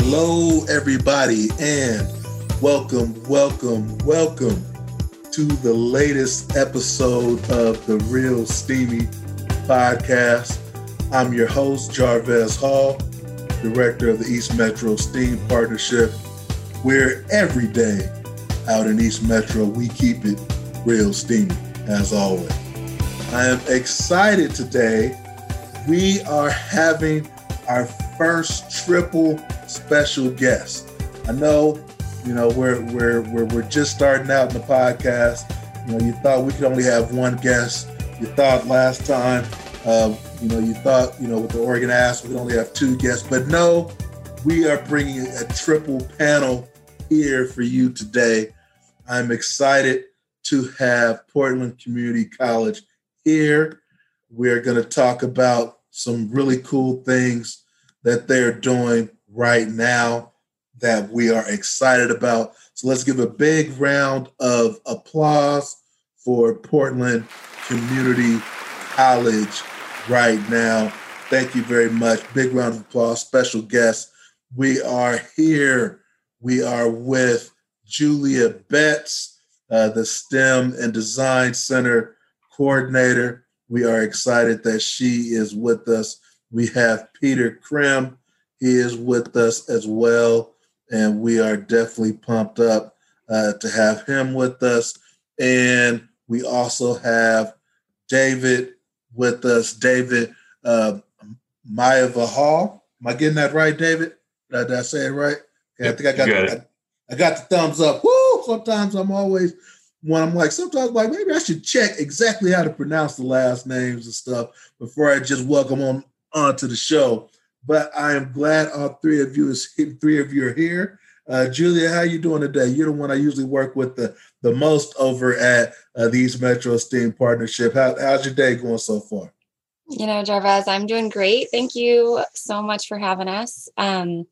Hello, everybody, and welcome, welcome, welcome to the latest episode of the Real Steamy podcast. I'm your host, Jarvez Hall, director of the East Metro Steam Partnership, where every day out in East Metro, we keep it real steamy, as always. I am excited today. We are having our first triple special guest. I know, you know, we're we're we're, we're just starting out in the podcast. You know, you thought we could only have one guest. You thought last time, uh, you know, you thought, you know, with the Oregon Ass, we could only have two guests, but no, we are bringing a triple panel here for you today. I'm excited to have Portland Community College here. We're going to talk about some really cool things that they're doing right now that we are excited about. So let's give a big round of applause for Portland Community College right now. Thank you very much. Big round of applause. Special guest. We are here. We are with Julia Betts, uh, the STEM and Design Center coordinator. We are excited that she is with us. We have Peter Crim. He is with us as well. And we are definitely pumped up uh, to have him with us. And we also have David with us. David uh, Maiava Hall. Am I getting that right, David? Did I say it right? Yeah, I think I got, got I, I, got the thumbs up. Woo! Sometimes I'm always when I'm like, sometimes I'm like maybe I should check exactly how to pronounce the last names and stuff before I just welcome on onto the show. But I am glad all three of you is three of you are here. Uh, Julia, how you doing today? You're the one I usually work with the, the most over at uh, the East Metro STEAM Partnership. How, how's your day going so far? You know, Jarvez, I'm doing great. Thank you so much for having us. Um,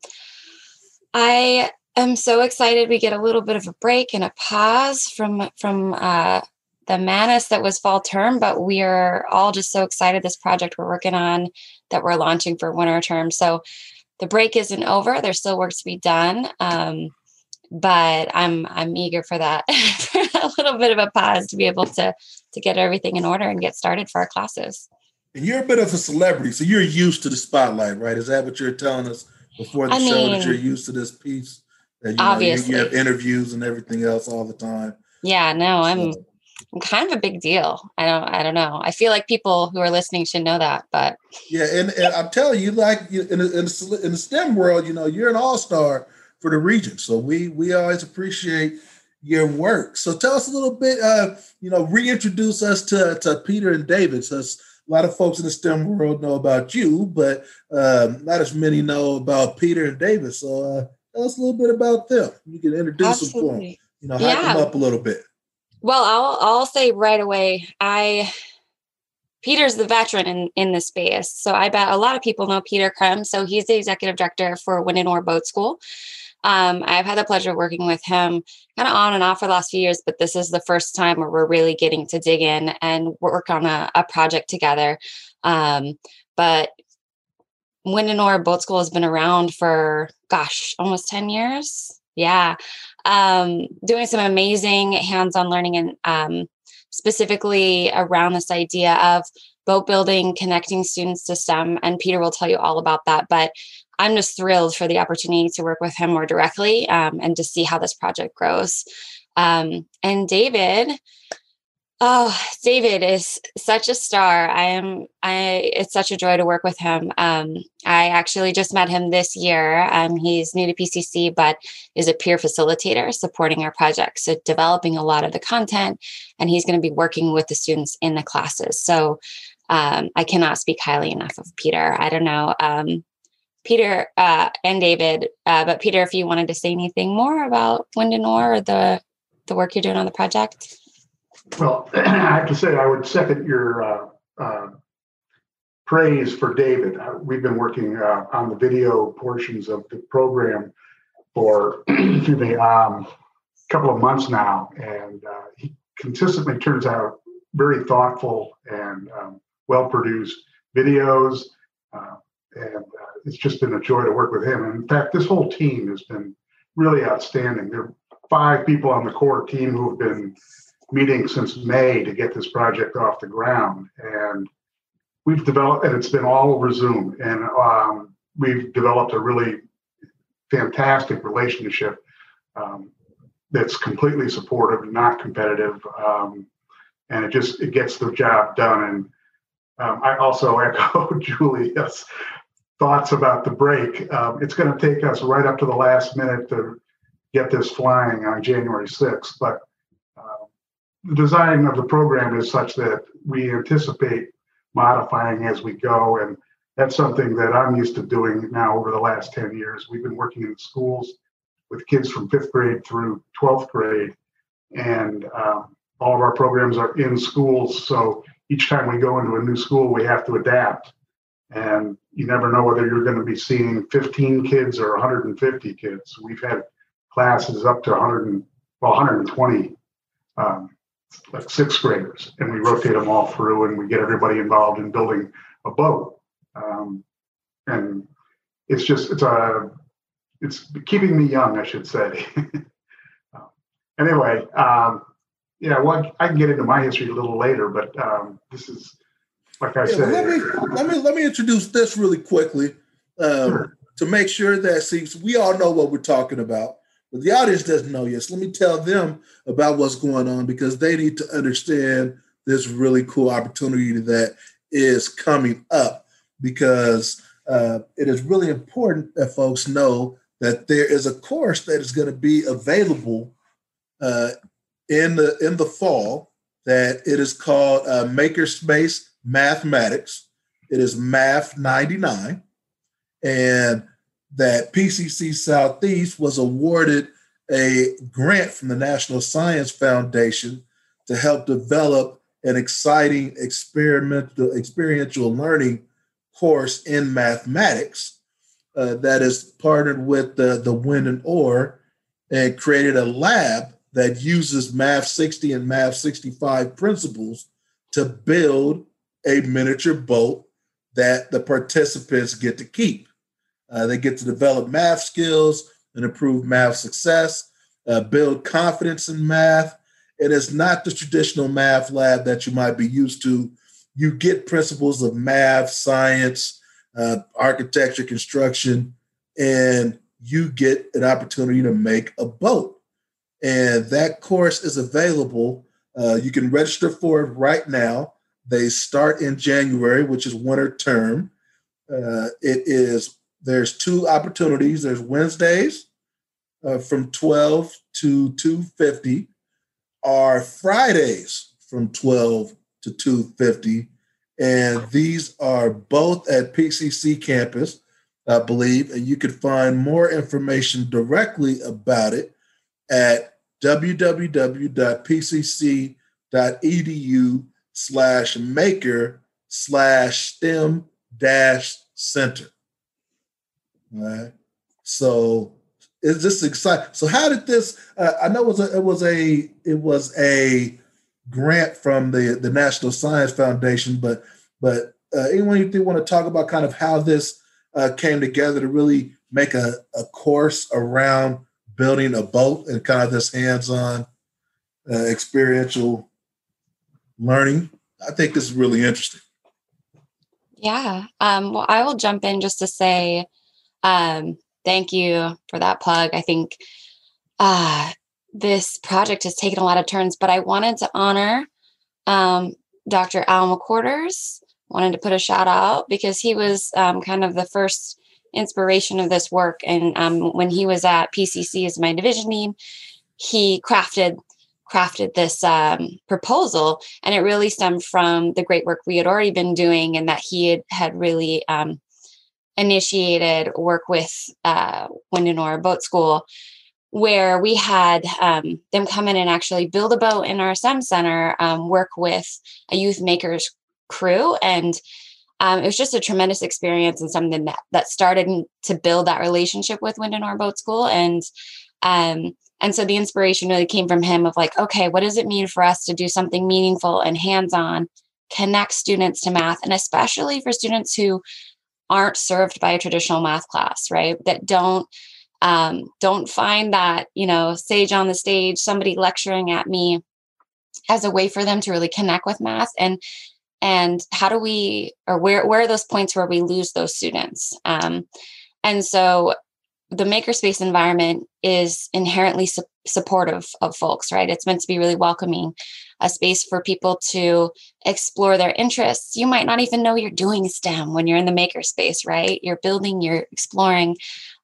I am so excited we get a little bit of a break and a pause from from uh, the madness that was fall term, but we are all just so excited this project we're working on that we're launching for winter term. So the break isn't over. There's still work to be done. Um, but I'm I'm eager for that for a little bit of a pause to be able to to get everything in order and get started for our classes. And you're a bit of a celebrity, so you're used to the spotlight, right? Is that what you're telling us before the I show mean, that you're used to this piece? That you obviously know, you, you, have interviews and everything else all the time. Yeah, no, I'm I'm kind of a big deal. I don't I don't know. I feel like people who are listening should know that, but yeah, and, and I'm telling you, like in the, in the, in the STEM world, you know, you're an all star for the region, so we we always appreciate your work. So tell us a little bit, uh, you know, reintroduce us to to Peter and David. So a lot of folks in the STEM world know about you, but um, not as many know about Peter and David. So uh, tell us a little bit about them. You can introduce Absolutely. them for them. You know, hype yeah. them up a little bit. Well, I'll I'll say right away, I Peter's the veteran in in the space. So I bet a lot of people know Peter Crim. So he's the executive director for Wind and Oar Boat School. Um, I've had the pleasure of working with him kind of on and off for the last few years, but this is the first time where we're really getting to dig in and work on a, a project together. Um, but Oar Boat School has been around for, gosh, almost 10 years. Yeah. Um, doing some amazing hands on learning and um, specifically around this idea of boat building, connecting students to STEM. And Peter will tell you all about that. But I'm just thrilled for the opportunity to work with him more directly um, and to see how this project grows. Um, and David, oh, David is such a star. I am. I. It's such a joy to work with him. Um, I actually just met him this year. Um, he's new to PCC, but is a peer facilitator supporting our project, so developing a lot of the content, and he's going to be working with the students in the classes. So. Um, I cannot speak highly enough of Peter. I don't know. Um, Peter uh, and David. Uh, but Peter, if you wanted to say anything more about Wind and Oar or the the work you're doing on the project. Well, I have to say I would second your uh, uh praise for David. Uh, we've been working uh, on the video portions of the program for excuse me a um, couple of months now, and he consistently turns out very thoughtful and um, well produced videos and uh, it's just been a joy to work with him. And in fact, this whole team has been really outstanding. There are five people on the core team who have been meeting since May to get this project off the ground, and we've developed, and it's been all over Zoom, and um, we've developed a really fantastic relationship um, that's completely supportive, not competitive, um, and it just it gets the job done. And um, I also echo Julia's thoughts about the break. Um, it's going to take us right up to the last minute to get this flying on January 6th, but the design of the program is such that we anticipate modifying as we go. And that's something that I'm used to doing now over the last 10 years. We've been working in schools with kids from fifth grade through 12th grade. And um, all of our programs are in schools. So each time we go into a new school, we have to adapt. And you never know whether you're going to be seeing 15 kids or 150 kids. We've had classes up to 100 and, well, 120 um, like sixth graders, and we rotate them all through, and we get everybody involved in building a boat. Um, and it's just it's a it's keeping me young, I should say. anyway, um, yeah, well, I can get into my history a little later, but um, this is like I yeah, said. let me let me let me introduce this really quickly um, sure. to make sure that see we all know what we're talking about, but the audience doesn't know yet. So let me tell them about what's going on because they need to understand this really cool opportunity that is coming up because uh, it is really important that folks know that there is a course that is going to be available uh, in the in the fall that it is called uh, Makerspace Mathematics. It is Math 99, and that PCC Southeast was awarded a grant from the National Science Foundation to help develop an exciting experimental experiential learning course in mathematics uh, that is partnered with the, the Wind and Oar and created a lab that uses Math 60 and Math 65 principles to build a miniature boat that the participants get to keep. Uh, they get to develop math skills and improve math success, uh, build confidence in math. It is not the traditional math lab that you might be used to. You get principles of math, science, uh, architecture, construction, and you get an opportunity to make a boat. And that course is available. Uh, you can register for it right now. They start in January, which is winter term. Uh, it is there's two opportunities. There's Wednesdays uh, from 12 to 250, are Fridays from 12 to 250 and these are both at PCC campus, I believe. And you can find more information directly about it at www.pcc.edu slash maker slash STEM dash center. Right. So it's just exciting. So how did this? Uh, I know it was a, it was a it was a grant from the the National Science Foundation, but but uh, anyone you do want to talk about kind of how this uh, came together to really make a, a course around building a boat and kind of this hands-on uh, experiential learning. I think this is really interesting. Yeah. Um, well, I will jump in just to say um, thank you for that plug. I think uh, this project has taken a lot of turns, but I wanted to honor um, Dr. Al McQuarters. Wanted to put a shout out because he was um, kind of the first inspiration of this work. And um, when he was at PCC as my division team, he crafted crafted this um, proposal, and it really stemmed from the great work we had already been doing, and that he had had really um, initiated work with uh, Boat School where we had um, them come in and actually build a boat in our STEM center, um, work with a youth makers crew, and um, it was just a tremendous experience and something that that started to build that relationship with Wind and Oar Boat School, and um, and so the inspiration really came from him of like, okay, what does it mean for us to do something meaningful and hands on, connect students to math, and especially for students who aren't served by a traditional math class, right? That don't um, don't find that you know sage on the stage, somebody lecturing at me, as a way for them to really connect with math. And and how do we or where where are those points where we lose those students? Um, and so the makerspace environment is inherently su- supportive of folks right? It's meant to be really welcoming a space for people to explore their interests. You might not even know you're doing stem when you're in the makerspace right? You're building you're exploring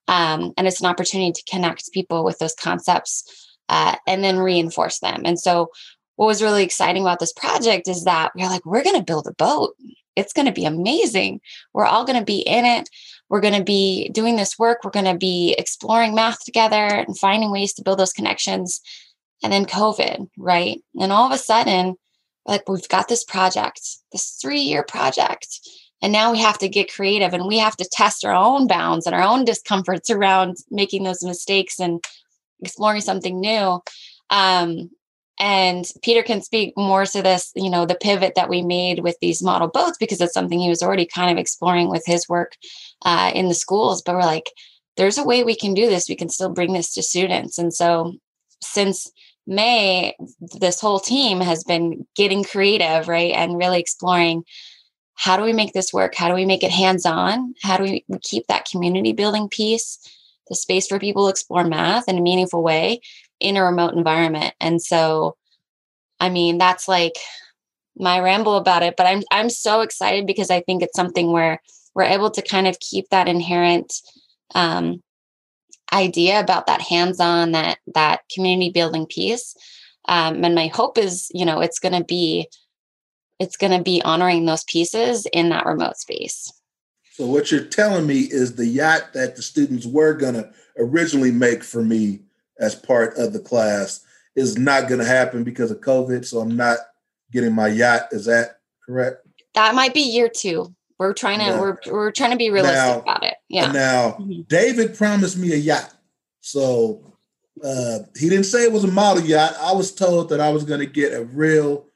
um, and it's an opportunity to connect people with those concepts uh, and then reinforce them. And so what was really exciting about this project is that we're like we're going to build a boat. It's going to be amazing. We're all going to be in it. We're going to be doing this work. We're going to be exploring math together and finding ways to build those connections and then covid right and all of a sudden like we've got this project this three year project and now we have to get creative and we have to test our own bounds and our own discomforts around making those mistakes and exploring something new um, and Peter can speak more to this, you know, the pivot that we made with these model boats because it's something he was already kind of exploring with his work uh, in the schools. But we're like, there's a way we can do this. We can still bring this to students. And so since May, this whole team has been getting creative, right? And really exploring how do we make this work? How do we make it hands on? How do we keep that community building piece, the space for people to explore math in a meaningful way? in a remote environment. And so, I mean, that's like my ramble about it, but I'm I'm so excited because I think it's something where we're able to kind of keep that inherent um, idea about that hands-on, that that community building piece. Um, and my hope is, you know, it's going to be it's going to be honoring those pieces in that remote space. So what you're telling me is the yacht that the students were going to originally make for me as part of the class is not going to happen because of COVID. So I'm not getting my yacht. Is that correct? That might be year two. We're trying to yeah. we're we're trying to be realistic now, about it. Yeah. Now mm-hmm. David promised me a yacht, so uh, he didn't say it was a model yacht. I was told that I was going to get a real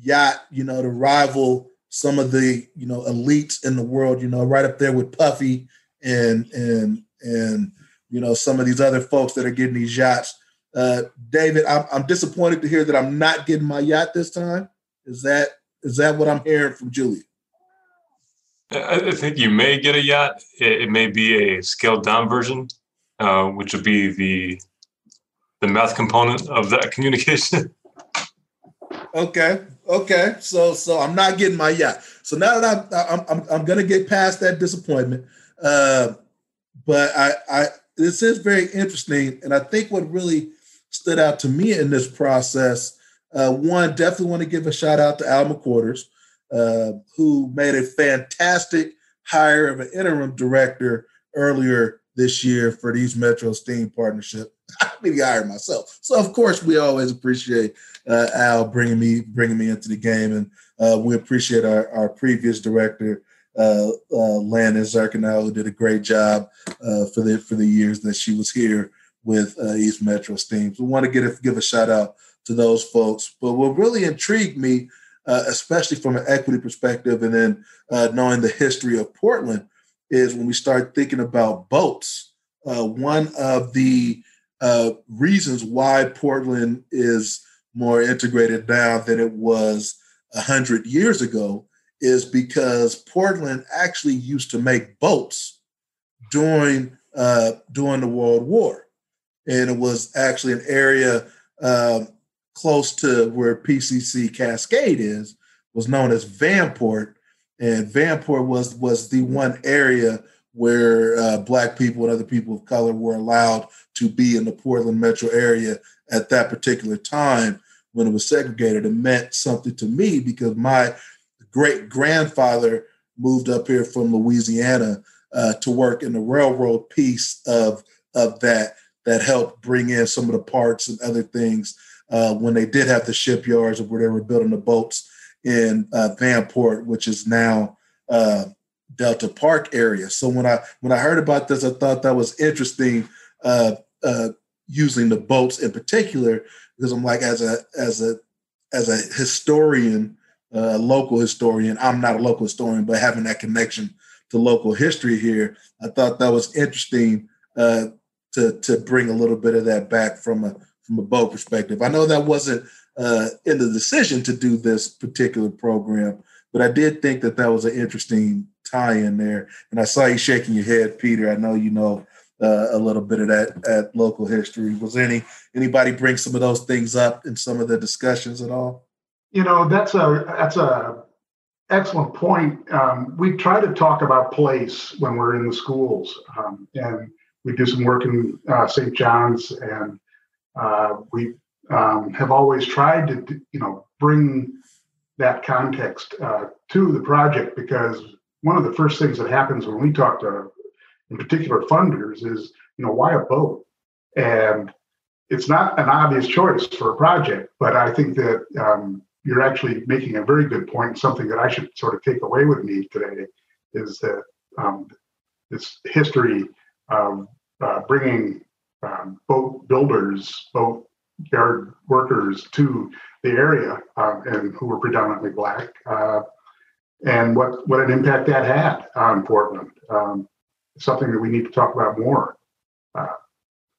yacht, you know, to rival some of the you know elites in the world. You know, right up there with Puffy and and and you know, some of these other folks that are getting these yachts. Uh, David, I'm, I'm disappointed to hear that I'm not getting my yacht this time. Is that is that what I'm hearing from Julia? I think you may get a yacht. It, may be a scaled down version, uh, which would be the the math component of that communication. okay, okay. So so I'm not getting my yacht. So now that I'm I'm I'm, I'm gonna get past that disappointment. Uh, but I I this is very interesting. And I think what really stood out to me in this process, uh, one, definitely want to give a shout out to Al McQuarters, uh, who made a fantastic hire of an interim director earlier this year for the East Metro STEAM Partnership. I mean, I hired myself, so of course we always appreciate uh, Al bringing me bringing me into the game, and uh, we appreciate our, our previous director uh, uh, Landon Zerkinow, who did a great job uh, for the for the years that she was here with uh, East Metro Steam. So, we want to get a, give a shout out to those folks. But what really intrigued me, uh, especially from an equity perspective, and then uh, knowing the history of Portland, is when we start thinking about boats. Uh, one of the uh, reasons why Portland is more integrated now than it was a hundred years ago is because Portland actually used to make boats during uh, during the World War, and it was actually an area um, close to where PCC Cascade is, was known as Vanport, and Vanport was was the one area where uh, Black people and other people of color were allowed to be in the Portland metro area at that particular time when it was segregated. It meant something to me because my great grandfather moved up here from Louisiana uh, to work in the railroad piece of of that that helped bring in some of the parts and other things uh, when they did have the shipyards where they were building the boats in uh, Vanport, which is now uh, Delta Park area. So when I when I heard about this, I thought that was interesting uh, uh, using the boats in particular because I'm like as a as a as a historian a local historian. I'm not a local historian, but having that connection to local history here, I thought that was interesting uh, to to bring a little bit of that back from a from a boat perspective. I know that wasn't uh, in the decision to do this particular program, but I did think that that was an interesting tie in there. And I saw you shaking your head, Peter. I know you know uh, a little bit of that at local history. Was any anybody bring some of those things up in some of the discussions at all? You know, that's a that's a excellent point. Um, we try to talk about place when we're in the schools, um, and we do some work in uh, St. John's, and uh, we um, have always tried to, you know, bring that context uh, to the project because one of the first things that happens when we talk to, in particular, funders is, you know, why a boat? And it's not an obvious choice for a project, but I think that um, you're actually making a very good point. Something that I should sort of take away with me today is that um, this history of uh, bringing um, boat builders, boat yard workers to the area, uh, and who were predominantly black, uh, and what what an impact that had on Portland. Um, something that we need to talk about more. Uh,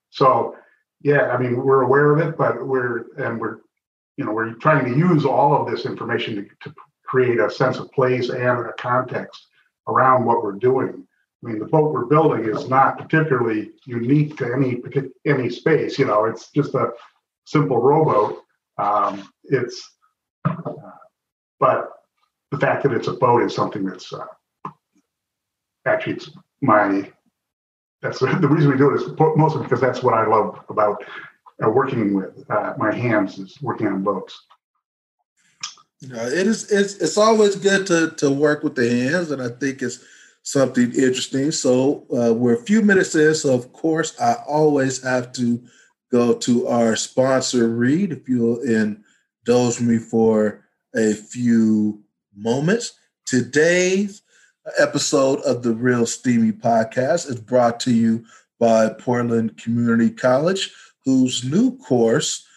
so, yeah, I mean, we're aware of it, but we're and we're you know we're trying to use all of this information to, to create a sense of place and a context around what we're doing. I mean, the boat we're building is not particularly unique to any any space. You know, it's just a simple rowboat. Um, it's, uh, but the fact that it's a boat is something that's uh, actually it's my. That's the reason we do it is mostly because that's what I love about uh, working with uh, my hands is working on boats. Know, it is it's it's always good to to work with the hands, and I think it's something interesting. So uh, we're a few minutes in, so of course I always have to go to our sponsor read. If you'll indulge me for a few moments, today's episode of the Real Steamy podcast is brought to you by Portland Community College, whose new course,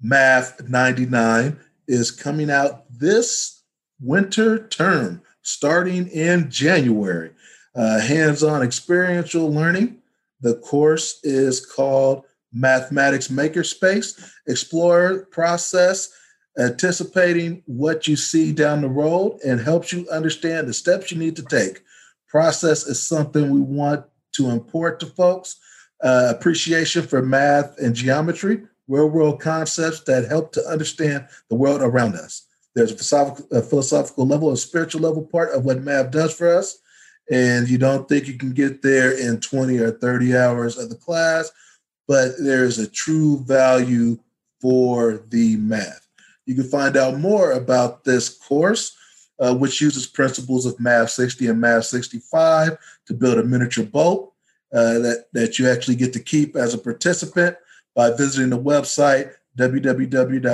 Math 99, is coming out this winter term starting in January uh, hands on experiential learning. The course is called Mathematics Makerspace. Explore process, anticipating what you see down the road, and helps you understand the steps you need to take. Process is something we want to import to folks. Uh, appreciation for math and geometry, real world concepts that help to understand the world around us. There's a philosophical, a philosophical level, a spiritual level part of what math does for us and you don't think you can get there in 20 or 30 hours of the class, but there's a true value for the math. You can find out more about this course, uh, which uses principles of Math 60 and Math 65 to build a miniature boat uh, that, that you actually get to keep as a participant by visiting the website www.pcc.edu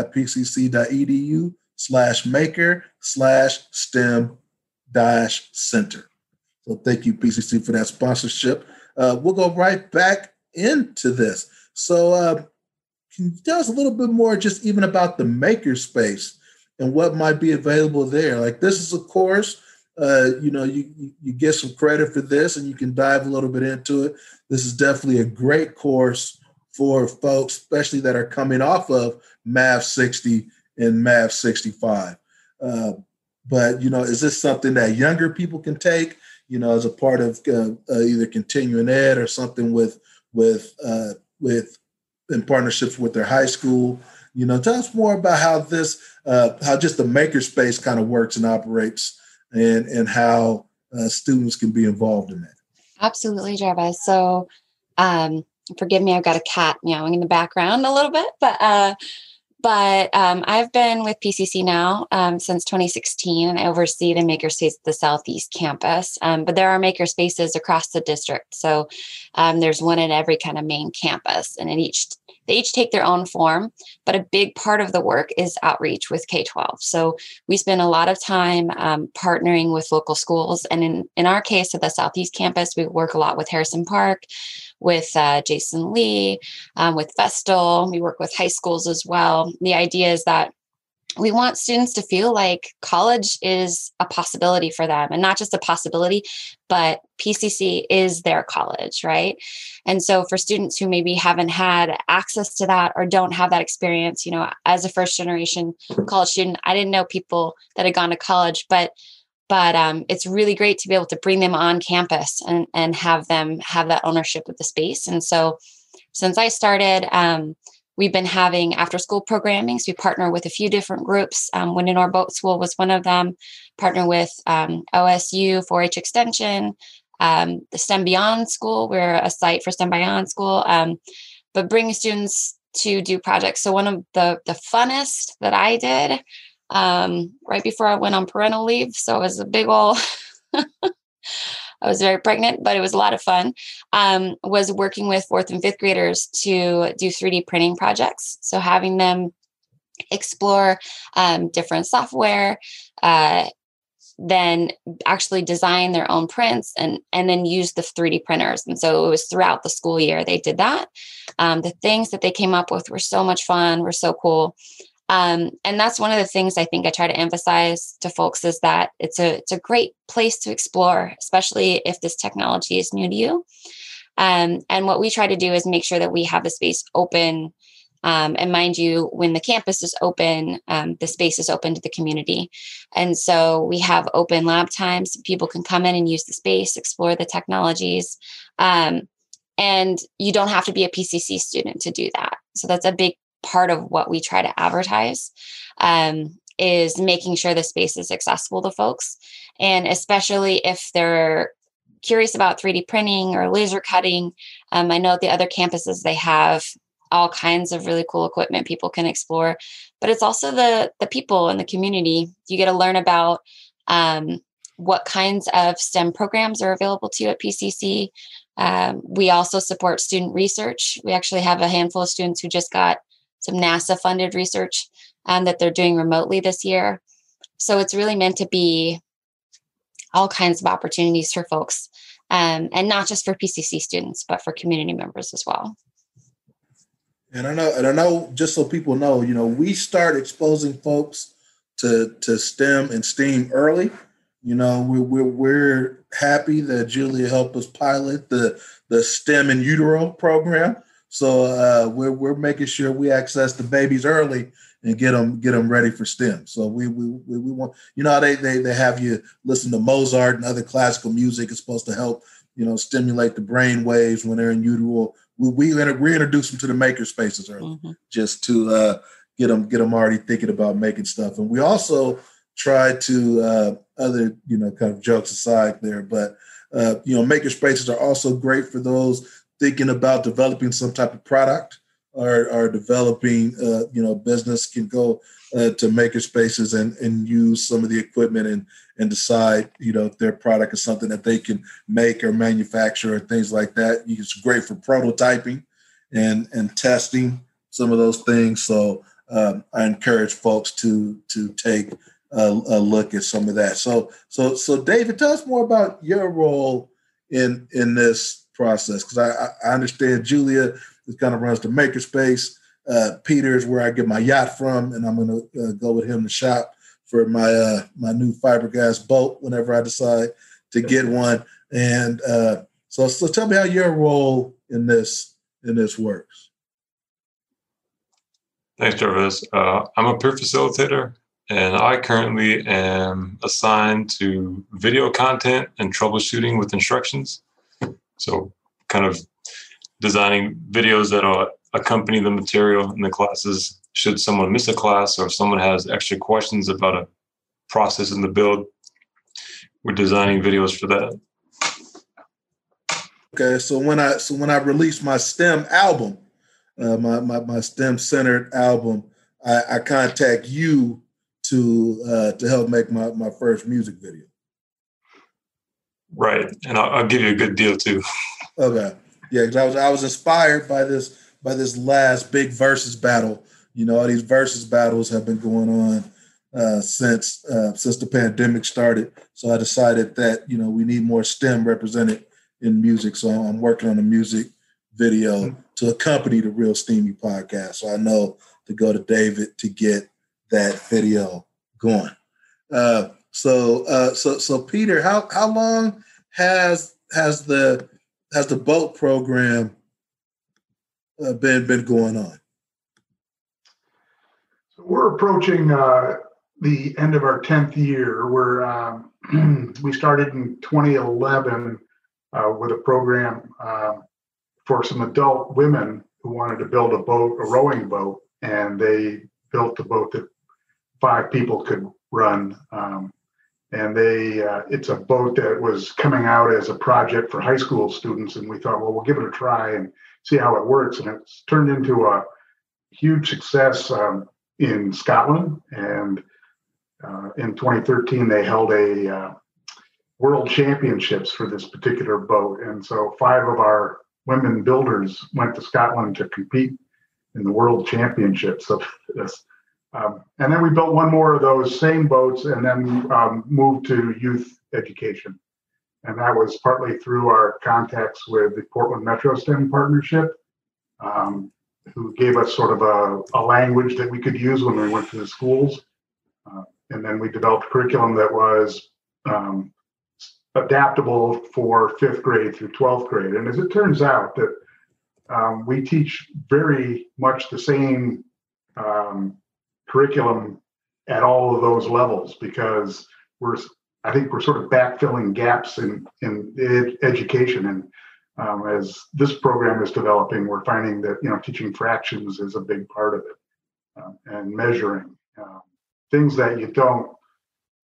slash maker slash stem dash center. So thank you, PCC, for that sponsorship. Uh, we'll go right back into this. So, uh, can you tell us a little bit more, just even about the makerspace and what might be available there? Like, this is a course. Uh, you know, you you get some credit for this, and you can dive a little bit into it. This is definitely a great course for folks, especially that are coming off of Math 60 and Math 65. Uh, but you know, is this something that younger people can take? You know, as a part of uh, uh, either continuing ed or something with with uh, with in partnerships with their high school. You know, tell us more about how this, uh, how just the makerspace kind of works and operates, and and how uh, students can be involved in that. Absolutely, Travis. So, um, forgive me, I've got a cat meowing in the background a little bit, but uh, but um, I've been with PCC now um, since 2016, and I oversee the makerspace at the Southeast campus. Um, but there are makerspaces across the district, so um, there's one in every kind of main campus, and in each they each take their own form. But a big part of the work is outreach with K-12. So we spend a lot of time um, partnering with local schools, and in in our case at the Southeast campus, we work a lot with Harrison Park with uh, Jason Lee, um, with Vestal. We work with high schools as well. The idea is that we want students to feel like college is a possibility for them and not just a possibility, but PCC is their college, right? And so for students who maybe haven't had access to that or don't have that experience, you know, as a first generation college student, I didn't know people that had gone to college, but but um, it's really great to be able to bring them on campus and and have them have that ownership of the space. And so since I started, um, We've been having after school programming. So we partner with a few different groups. Um, Wind and Oar Boat School was one of them. Partner with um, OSU 4 H Extension, um, the STEM Beyond School. We're a site for STEM Beyond School, um, but bringing students to do projects. So one of the the funnest that I did um, right before I went on parental leave. So it was a big old I was very pregnant, but it was a lot of fun. Um, was working with fourth and fifth graders to do 3D printing projects. So having them explore um, different software, uh, then actually design their own prints and and then use the 3D printers. And so it was throughout the school year they did that. Um, the things that they came up with were so much fun, were so cool. Um, and that's one of the things I think I try to emphasize to folks is that it's a it's a great place to explore, especially if this technology is new to you. Um, and what we try to do is make sure that we have the space open. Um, and mind you, when the campus is open, um, the space is open to the community. And so we have open lab times. People can come in and use the space, explore the technologies. Um, and you don't have to be a PCC student to do that. So that's a big part of what we try to advertise um, is making sure the space is accessible to folks. And especially if they're curious about 3d printing or laser cutting um, i know at the other campuses they have all kinds of really cool equipment people can explore but it's also the the people in the community. You get to learn about um, what kinds of stem programs are available to you at pcc um, we also support student research. We actually have a handful of students who just got some NASA funded research um, that they're doing remotely this year. So it's really meant to be all kinds of opportunities for folks, um, and not just for PCC students, but for community members as well. And I know, and I know, just so people know, you know, we start exposing folks to to STEM and STEAM early. You know, we're we're, we're happy that Julia helped us pilot the the STEM in utero program. So uh, we're we're making sure we access the babies early and get them get them ready for STEM. So we we we, we want you know they they they have you listen to Mozart and other classical music is supposed to help you know stimulate the brain waves when they're in utero. We we reintroduce them to the maker spaces early mm-hmm. just to uh, get them get them already thinking about making stuff. And we also try to uh, other you know kind of jokes aside there, but uh, you know maker spaces are also great for those thinking about developing some type of product or, or developing, uh, you know, business can go uh, to maker spaces and, and use some of the equipment and, and decide, you know, if their product is something that they can make or manufacture or things like that. It's great for prototyping and, and testing some of those things. So um, I encourage folks to, to take a, a look at some of that. So, so, so David, tell us more about your role in, in this process because I, I, understand Julia is kind of runs the makerspace. Uh, Peter is where I get my yacht from, and I'm going to uh, go with him to shop for my uh, my new fiberglass boat whenever I decide to get one. And uh, so, so tell me how your role in this in this works. Thanks, Jarvez. Uh, I'm a peer facilitator, and I currently am assigned to video content and troubleshooting with instructions. So, kind of designing videos that will accompany the material in the classes. Should someone miss a class or if someone has extra questions about a process in the build, we're designing videos for that. Okay, so when I so when I release my STEM album, uh, my, my my STEM centered album, I, I contact you to uh, to help make my my first music video. Right, and I'll, I'll give you a good deal too. Okay, yeah, I was I was inspired by this by this last big versus battle. You know, all these versus battles have been going on uh, since uh, since the pandemic started. So I decided that you know we need more STEM represented in music. So I'm working on a music video mm-hmm. to accompany the Real Steamy podcast. So I know to go to David to get that video going. Uh, so, uh, so, so, Peter, how how long has has the has the boat program uh, been been going on? So we're approaching uh, the end of our tenth year. We're um, we started in 2011 uh, with a program um, for some adult women who wanted to build a boat, a rowing boat, and they built a boat that five people could run. Um, and they, uh, it's a boat that was coming out as a project for high school students, and we thought, well, we'll give it a try and see how it works. And it's turned into a huge success um, in Scotland. And uh, in 2013, they held a uh, world championships for this particular boat. And so five of our women builders went to Scotland to compete in the world championships of this. Um, and then we built one more of those same boats and then um, moved to youth education. And that was partly through our contacts with the Portland Metro STEM Partnership, um, who gave us sort of a, a, language that we could use when we went to the schools. Uh, and then we developed curriculum that was um, adaptable for fifth grade through 12th grade. And as it turns out, that um, we teach very much the same um, curriculum at all of those levels because we're I think we're sort of backfilling gaps in in ed- education. And um, as this program is developing, we're finding that you know teaching fractions is a big part of it um, and measuring um, things that you don't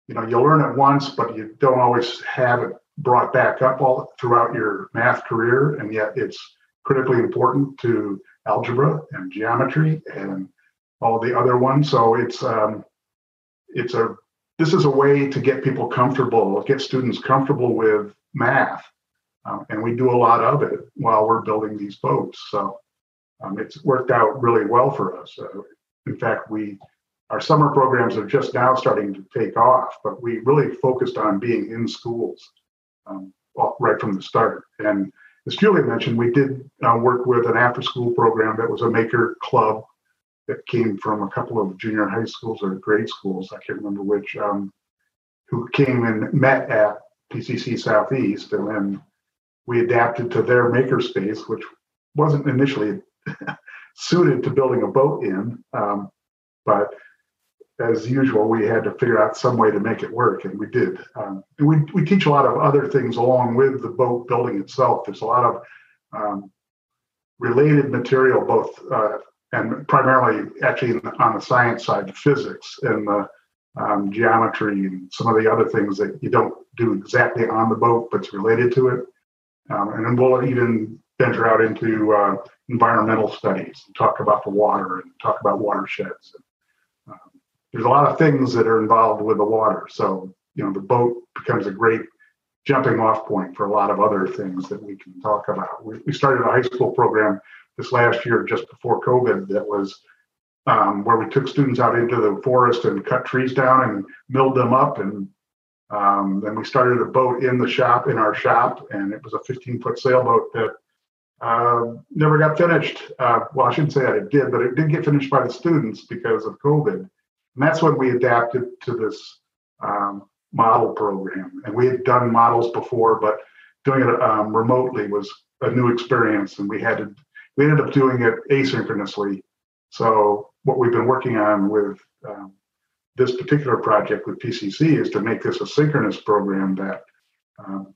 you know you learn it once but you don't always have it brought back up all throughout your math career. And yet it's critically important to algebra and geometry and all the other ones. So it's um, it's a this is a way to get people comfortable get students comfortable with math. Um, and we do a lot of it while we're building these boats. So um, it's worked out really well for us. Uh, in fact we our summer programs are just now starting to take off, but we really focused on being in schools um, right from the start. And as Julia mentioned, we did uh, work with an after school program that was a maker club that came from a couple of junior high schools or grade schools, I can't remember which, um, who came and met at PCC Southeast. And then we adapted to their makerspace, which wasn't initially suited to building a boat in. Um, but as usual, we had to figure out some way to make it work, and we did. Um, and we, we teach a lot of other things along with the boat building itself. There's a lot of um, related material, both uh, and primarily actually on the science side, the physics and the um, geometry and some of the other things that you don't do exactly on the boat, but it's related to it. Um, and then we'll even venture out into uh, environmental studies and talk about the water and talk about watersheds. And, there's a lot of things that are involved with the water. So, you know, the boat becomes a great jumping off point for a lot of other things that we can talk about. We, we started a high school program this last year, just before COVID, that was um, where we took students out into the forest and cut trees down and milled them up. And um, then we started a boat in the shop, in our shop, and it was a 15 foot sailboat that uh, never got finished. Uh, well, I shouldn't say that it did, but it did get finished by the students because of COVID. And that's when we adapted to this um, model program. And we had done models before, but doing it um, remotely was a new experience. And we had to, we ended up doing it asynchronously. So what we've been working on with um, this particular project with PCC is to make this a synchronous program that um,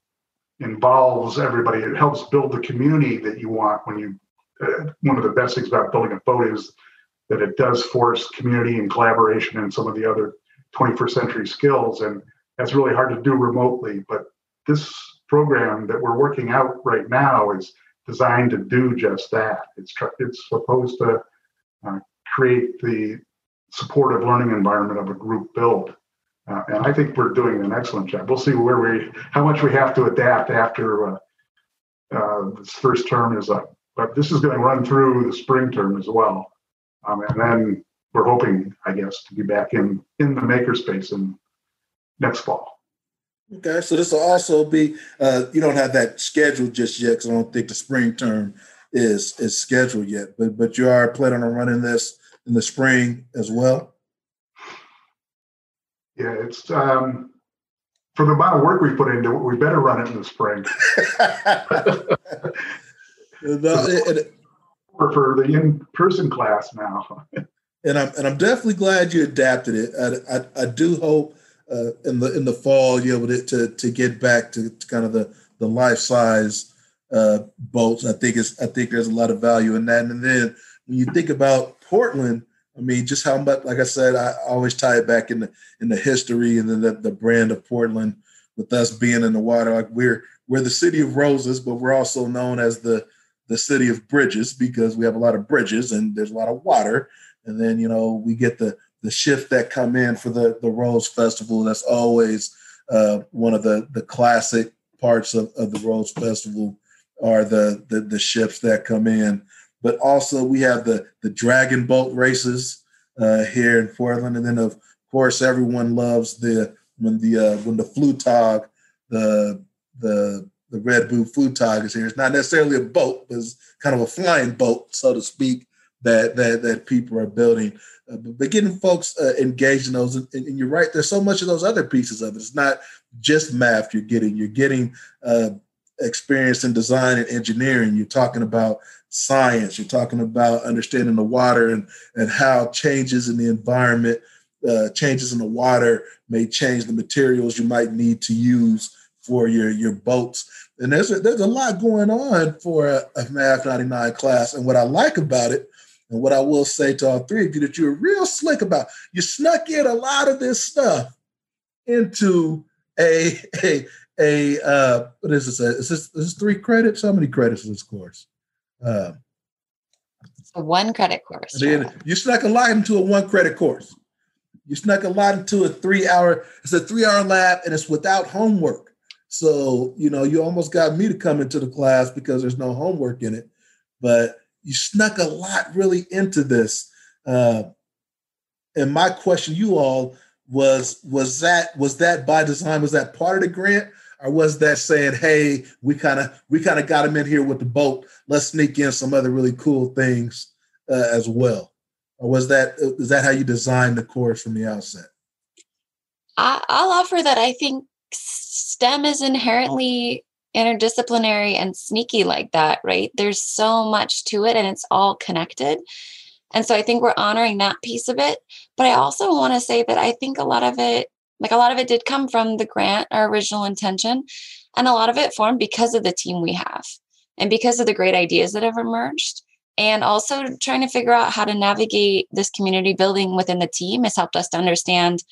involves everybody. It helps build the community that you want when you. Uh, one of the best things about building a boat is that it does force community and collaboration and some of the other 21st century skills. And that's really hard to do remotely. But this program that we're working out right now is designed to do just that. It's, it's supposed to uh, create the supportive learning environment of a group build. Uh, and I think we're doing an excellent job. We'll see where we, how much we have to adapt after uh, uh this first term is up. But this is going to run through the spring term as well. Um, and then we're hoping, I guess, to be back in in the makerspace in next fall. Okay, so this will also be uh, you don't have that scheduled just yet because I don't think the spring term is is scheduled yet. But but you are planning on running this in the spring as well. Yeah, it's um, for the amount of work we've put into it, we better run it in the spring. no, it, it, for, for the in-person class now. and I'm and I'm definitely glad you adapted it. I, I, I do hope uh, in the in the fall you're able to to, to get back to, to kind of the the life size uh, boats. I think it's I think there's a lot of value in that. And then when you think about Portland, I mean, just how much, like I said, I always tie it back in the in the history and then the, the brand of Portland with us being in the water. Like we're we're the city of roses, but we're also known as the the city of bridges because we have a lot of bridges and there's a lot of water. And then you know we get the the shift that come in for the the Rose Festival. That's always uh, one of the the classic parts of, of the Rose Festival are the, the the ships that come in. But also we have the the dragon boat races uh, here in Portland, and then of course everyone loves the when the uh, when the Flugtag, the the the Red Bull Flugtag is here. It's not necessarily a boat, but it's kind of a flying boat, so to speak, that that that people are building. Uh, but getting folks uh, engaged in those, and, and, you're right. There's so much of those other pieces of it. It's not just math. You're getting you're getting uh, experience in design and engineering. You're talking about science. You're talking about understanding the water and and how changes in the environment, uh, changes in the water may change the materials you might need to use for your your boats. And there's a, there's a lot going on for a, a Math 99 class. And what I like about it and what I will say to all three of you that you're real slick about, you snuck in a lot of this stuff into a a a uh, what is this? Is this, is this three credits? How many credits is this course? Uh, it's a one credit course. Then you snuck a lot into a one credit course. You snuck a lot into a three hour. It's a three hour lab, and it's without homework. So you know you almost got me to come into the class because there's no homework in it. But you snuck a lot really into this. Uh, and my question, you all, was was that was that by design? Was that part of the grant, or was that saying, "Hey, we kind of we kind of got him in here with the boat. Let's sneak in some other really cool things uh, as well." Or was that is that how you designed the course from the outset? I, I'll offer that. I think STEM is inherently interdisciplinary and sneaky like that, right? There's so much to it and it's all connected. And so I think we're honoring that piece of it. But I also want to say that I think a lot of it, like a lot of it did come from the grant, our original intention. And a lot of it formed because of the team we have and because of the great ideas that have emerged. And also trying to figure out how to navigate this community building within the team has helped us to understand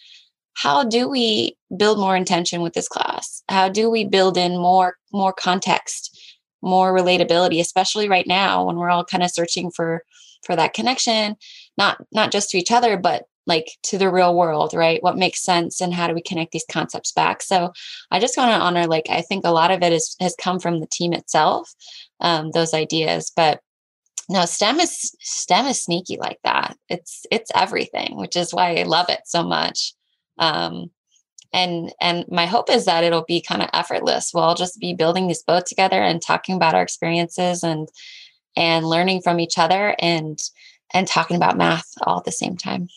how do we build more intention with this class? How do we build in more more context more relatability especially right now when we're all kind of searching for for that connection not not just to each other but like to the real world right? What makes sense and how do we connect these concepts back? So i just want to honor like i think a lot of it is has come from the team itself um, those ideas but no stem is stem is sneaky like that. It's it's everything which is why i love it so much um, and and my hope is that it'll be kind of effortless. We'll just be building this boat together and talking about our experiences and and learning from each other and and talking about math all at the same time.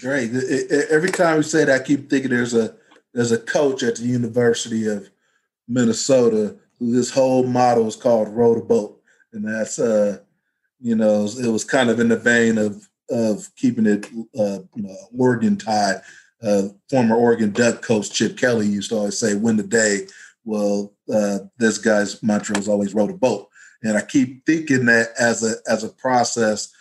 Great. Every time we say that i keep thinking there's a there's a coach at the university of minnesota who this whole model is called row the boat. And that's uh you know it was kind of in the vein of of keeping it, uh, you know, Oregon tie. Uh, former Oregon Duck coach Chip Kelly used to always say, "Win the day." Well, uh, this guy's mantra was always "row the boat," and I keep thinking that as a as a process,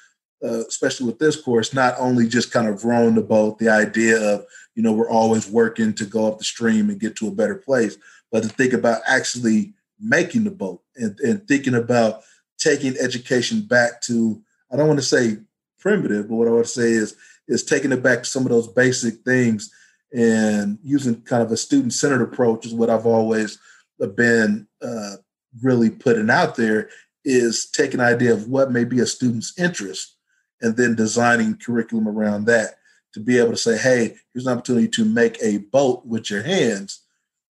uh, especially with this course, not only just kind of rowing the boat, the idea of you know we're always working to go up the stream and get to a better place, but to think about actually making the boat and, and thinking about taking education back to I don't want to say primitive, but what I would say is is taking it back to some of those basic things and using kind of a student centered approach is what I've always been uh, really putting out there is taking an idea of what may be a student's interest and then designing curriculum around that to be able to say, hey, here's an opportunity to make a boat with your hands.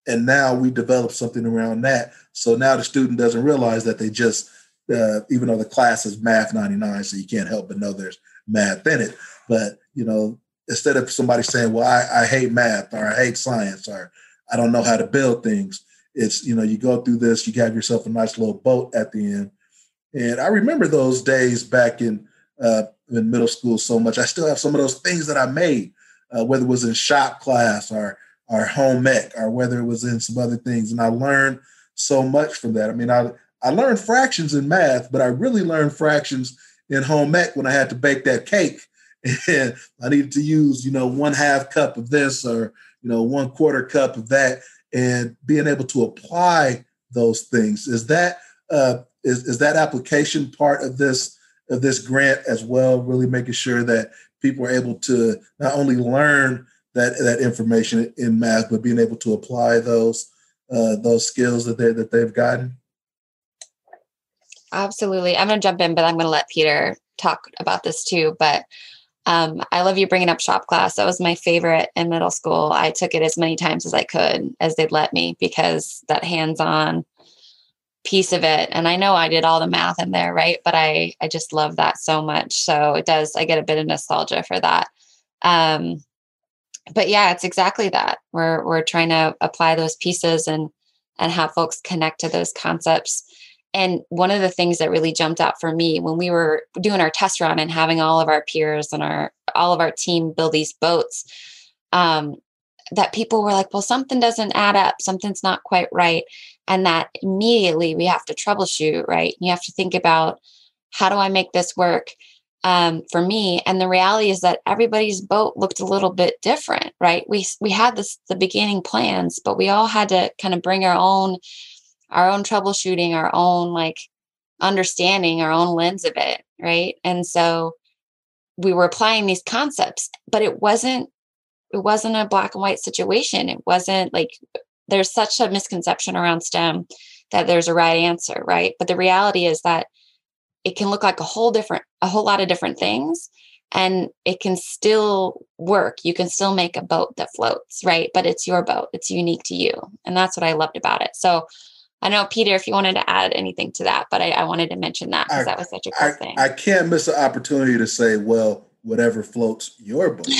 And now we develop something around that. So now the student doesn't realize that they just uh, even though the class is math 99, so you can't help but know there's math in it. But you know, instead of somebody saying, "Well, I, I hate math" or "I hate science" or "I don't know how to build things," it's you know you go through this, you have yourself a nice little boat at the end. And I remember those days back in uh, in middle school so much. I still have some of those things that I made, uh, whether it was in shop class or or home ec or whether it was in some other things, and I learned so much from that. I mean, I I learned fractions in math, but I really learned fractions in home ec when I had to bake that cake and I needed to use, you know, one half cup of this or, you know, one quarter cup of that and being able to apply those things. Is that uh, is, is that application part of this of this grant as well, really making sure that people are able to not only learn that that information in math, but being able to apply those uh, those skills that they that they've gotten. Absolutely, I'm going to jump in, but I'm going to let Peter talk about this too. But um, I love you bringing up shop class. That was my favorite in middle school. I took it as many times as I could, as they'd let me, because that hands-on piece of it and i know i did all the math in there right but i i just love that so much so it does i get a bit of nostalgia for that um but yeah it's exactly that we're we're trying to apply those pieces and and have folks connect to those concepts and one of the things that really jumped out for me when we were doing our test run and having all of our peers and our all of our team build these boats um that people were like well something doesn't add up. Something's not quite right. And that immediately we have to troubleshoot right? You have to think about how do i make this work? Um, for me and the reality is that everybody's boat looked a little bit different right? We we had this the beginning plans but we all had to kind of bring our own our own troubleshooting our own like understanding our own lens of it right and so we were applying these concepts but it wasn't it wasn't a black and white situation it wasn't like there's such a misconception around STEM that there's a right answer, right? But the reality is that it can look like a whole different, a whole lot of different things and it can still work. You can still make a boat that floats, right? But it's your boat, it's unique to you. And that's what I loved about it. So I know, Peter, if you wanted to add anything to that, but I, I wanted to mention that because that was such a cool I, thing. I can't miss an opportunity to say, well, whatever floats your boat.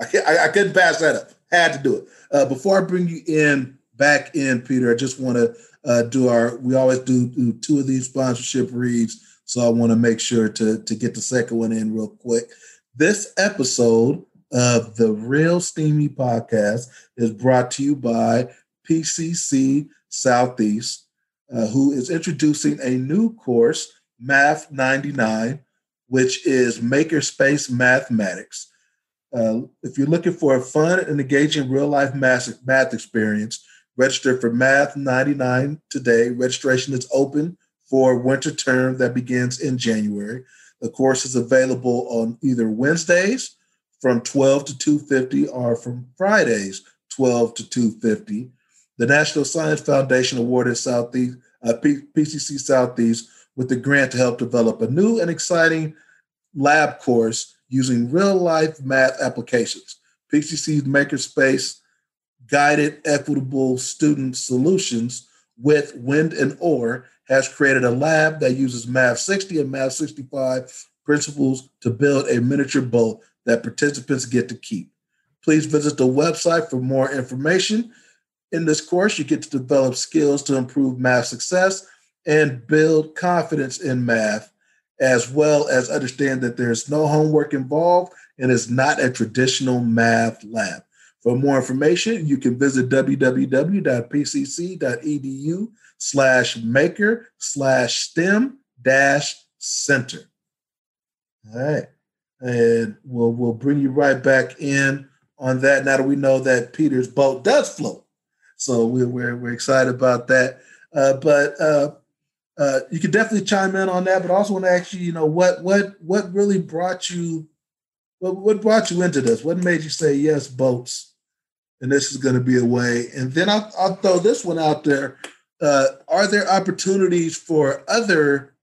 I, I, I couldn't pass that up. Had to do it. Uh, before I bring you in back in, Peter, I just want to uh, do our. We always do, do two of these sponsorship reads, so I want to make sure to to get the second one in real quick. This episode of the Real Steamy Podcast is brought to you by PCC Southeast, uh, who is introducing a new course, Math 99, which is Makerspace Mathematics. Uh, if you're looking for a fun and engaging real life math, math experience, register for Math 99 today. Registration is open for winter term that begins in January. The course is available on either Wednesdays from 12 to 250 or from Fridays 12 to 250. The National Science Foundation awarded Southeast uh, P- PCC Southeast with the grant to help develop a new and exciting lab course using real life math applications. PCC's Makerspace Guided Equitable Student Solutions with Wind and Oar has created a lab that uses Math 60 and Math 65 principles to build a miniature boat that participants get to keep. Please visit the website for more information. In this course, you get to develop skills to improve math success and build confidence in math as well as understand that there's no homework involved and it's not a traditional math lab. For more information, you can visit www.pcc.edu slash maker slash STEM dash center. All right. And we'll we'll bring you right back in on that now that we know that Peter's boat does float. So we're we're, we're excited about that. Uh, but uh, uh, you can definitely chime in on that, but I also want to ask you, you know, what what what really brought you, what what brought you into this? What made you say yes, boats, and this is going to be a way? And then I'll, I'll throw this one out there. Uh, are there opportunities for other,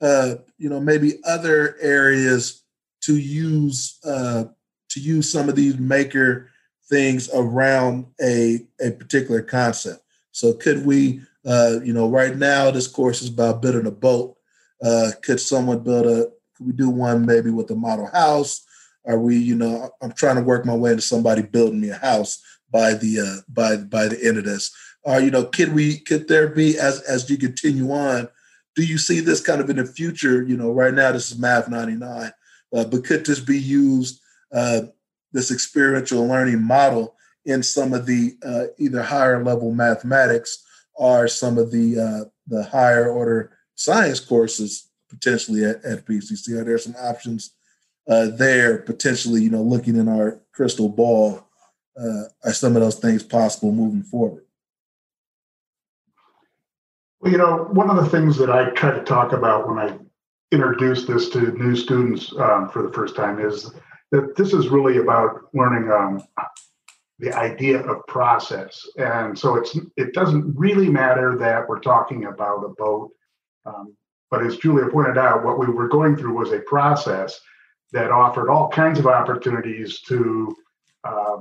uh, you know, maybe other areas to use uh, to use some of these maker things around a a particular concept? So could we uh, you know, right now this course is about building a boat. Uh, could someone build a? Could we do one maybe with a model house? Are we, you know, I'm trying to work my way into somebody building me a house by the uh, by by the end of this? Or you know, could we could there be as as you continue on? Do you see this kind of in the future? You know, right now this is Math 99, uh, but could this be used uh, this experiential learning model in some of the uh, either higher level mathematics or some of the uh, the higher order science courses potentially at, at PCC? Are there some options uh, there potentially? You know, looking in our crystal ball, uh, are some of those things possible moving forward? Well, you know, one of the things that I try to talk about when I introduce this to new students um, for the first time is that this is really about learning um, the idea of process. And so it's it doesn't really matter that we're talking about a boat. Um, but as Julia pointed out, what we were going through was a process that offered all kinds of opportunities to uh,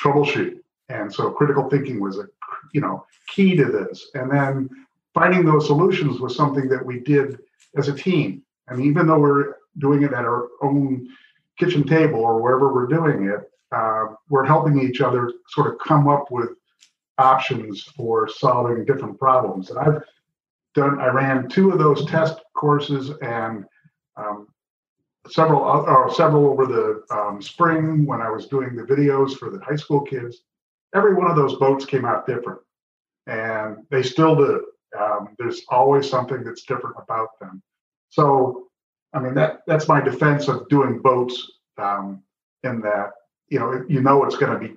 troubleshoot. And so critical thinking was a you know key to this. And then finding those solutions was something that we did as a team. And even though we're doing it at our own kitchen table or wherever we're doing it, uh, we're helping each other sort of come up with options for solving different problems. And I've done, I ran two of those test courses and um, several, uh, several over the um, spring when I was doing the videos for the high school kids. Every one of those boats came out different, and they still do. Um, there's always something that's different about them. So, I mean that that's my defense of doing boats um, in that you know you know it's going to be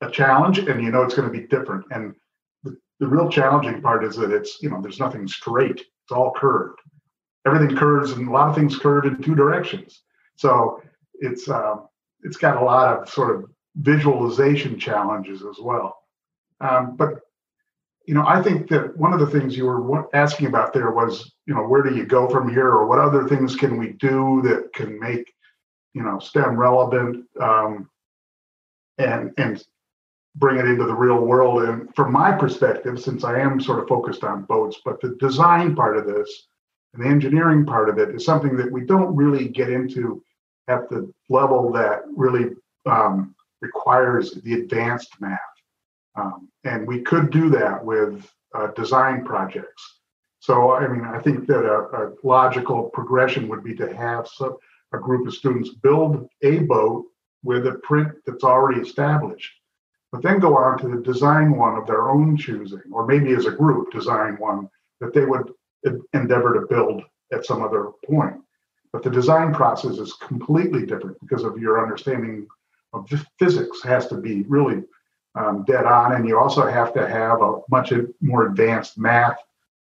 a challenge and you know it's going to be different. And the, the real challenging part is that it's you know there's nothing straight. It's all curved. Everything curves and a lot of things curve in two directions. So it's um, it's got a lot of sort of visualization challenges as well. Um, but you know i think that one of the things you were asking about there was you know where do you go from here or what other things can we do that can make you know STEM relevant um, and and bring it into the real world. And from my perspective, since I am sort of focused on boats, but the design part of this and the engineering part of it is something that we don't really get into at the level that really um, requires the advanced math. Um, and we could do that with uh, design projects. So, I mean, I think that a, a logical progression would be to have some, a group of students build a boat with a print that's already established, but then go on to the design one of their own choosing, or maybe as a group design one that they would endeavor to build at some other point. But the design process is completely different because of your understanding of physics has to be really um, dead on, and you also have to have a much more advanced math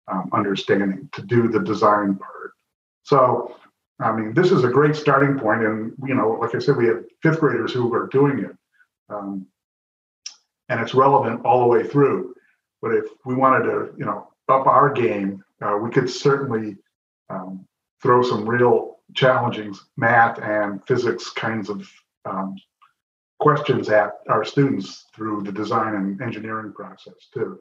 um, understanding to do the design part. So I mean, this is a great starting point, and you know, like I said, we have fifth graders who are doing it, um, and it's relevant all the way through. But if we wanted to, you know, up our game, uh, we could certainly um, throw some real challenging math and physics kinds of um, questions at our students through the design and engineering process too.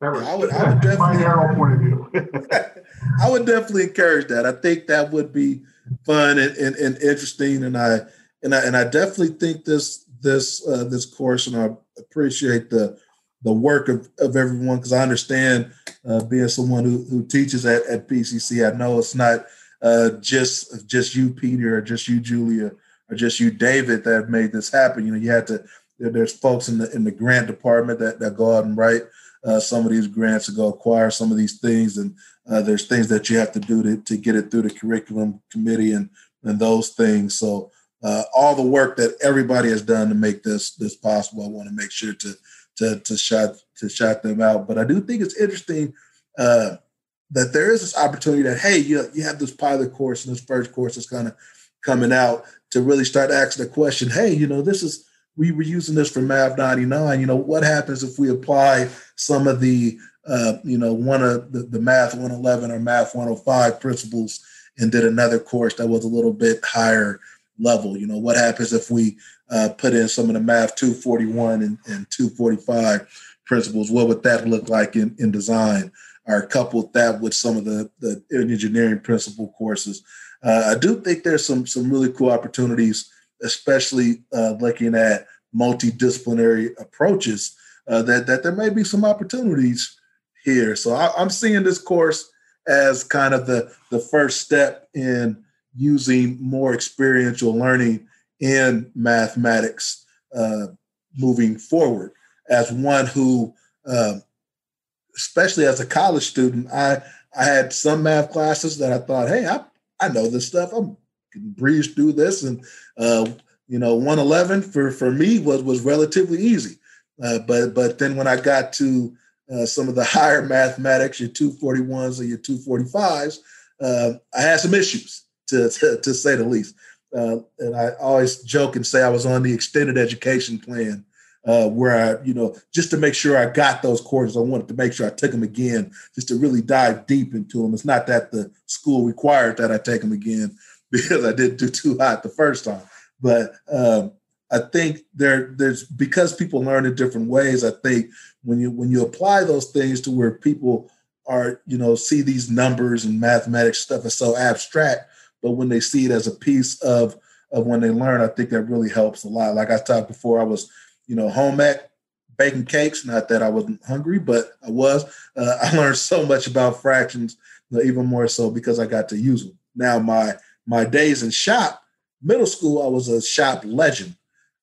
That was, I would, I would definitely, my narrow point of view. I would definitely encourage that. I think that would be fun and, and, and, interesting, and I and I and I definitely think this this uh, this course, and I appreciate the the work of, of everyone because I understand uh, being someone who, who teaches at, at PCC. I know it's not uh, just just you, Peter, or just you, Julia, or just you, David, that have made this happen. You know, you had to. There's folks in the in the grant department that, that go out and write uh, some of these grants to go acquire some of these things. And uh, there's things that you have to do to, to get it through the curriculum committee and, and those things. So uh, all the work that everybody has done to make this this possible, I want to make sure to to to shout to shout them out. But I do think it's interesting uh, that there is this opportunity that hey, you you have this pilot course and this first course is kind of coming out to really start asking the question, hey, you know, this is we were using this for Math 99. You know, what happens if we apply some of the, uh, you know, one of the, the Math 111 or Math 105 principles and did another course that was a little bit higher level? You know, what happens if we uh, put in some of the Math 241 and, and 245 principles? What would that look like in, in design? Or couple that with some of the, the engineering principle courses. Uh, I do think there's some some really cool opportunities, especially uh, looking at multidisciplinary approaches. Uh, that that there may be some opportunities here. So I, I'm seeing this course as kind of the the first step in using more experiential learning in mathematics uh, moving forward. As one who, um, especially as a college student, I I had some math classes that I thought, hey, I I know this stuff. I'm can breeze through this, and uh, you know, 111 for for me was was relatively easy. Uh, but but then when I got to uh, some of the higher mathematics, your 241s or your 245s, uh, I had some issues to, to, to say the least. Uh, and I always joke and say I was on the extended education plan uh, where I, you know, just to make sure I got those courses, I wanted to make sure I took them again, just to really dive deep into them. It's not that the school required that I take them again because I didn't do too hot the first time. But um, I think there, there's because people learn in different ways. I think when you when you apply those things to where people are, you know, see these numbers and mathematics stuff is so abstract, but when they see it as a piece of of when they learn, I think that really helps a lot. Like I talked before, I was, you know, home ec baking cakes. Not that I wasn't hungry, but I was. Uh, I learned so much about fractions, even more so because I got to use them. Now my my days in shop, middle school, I was a shop legend.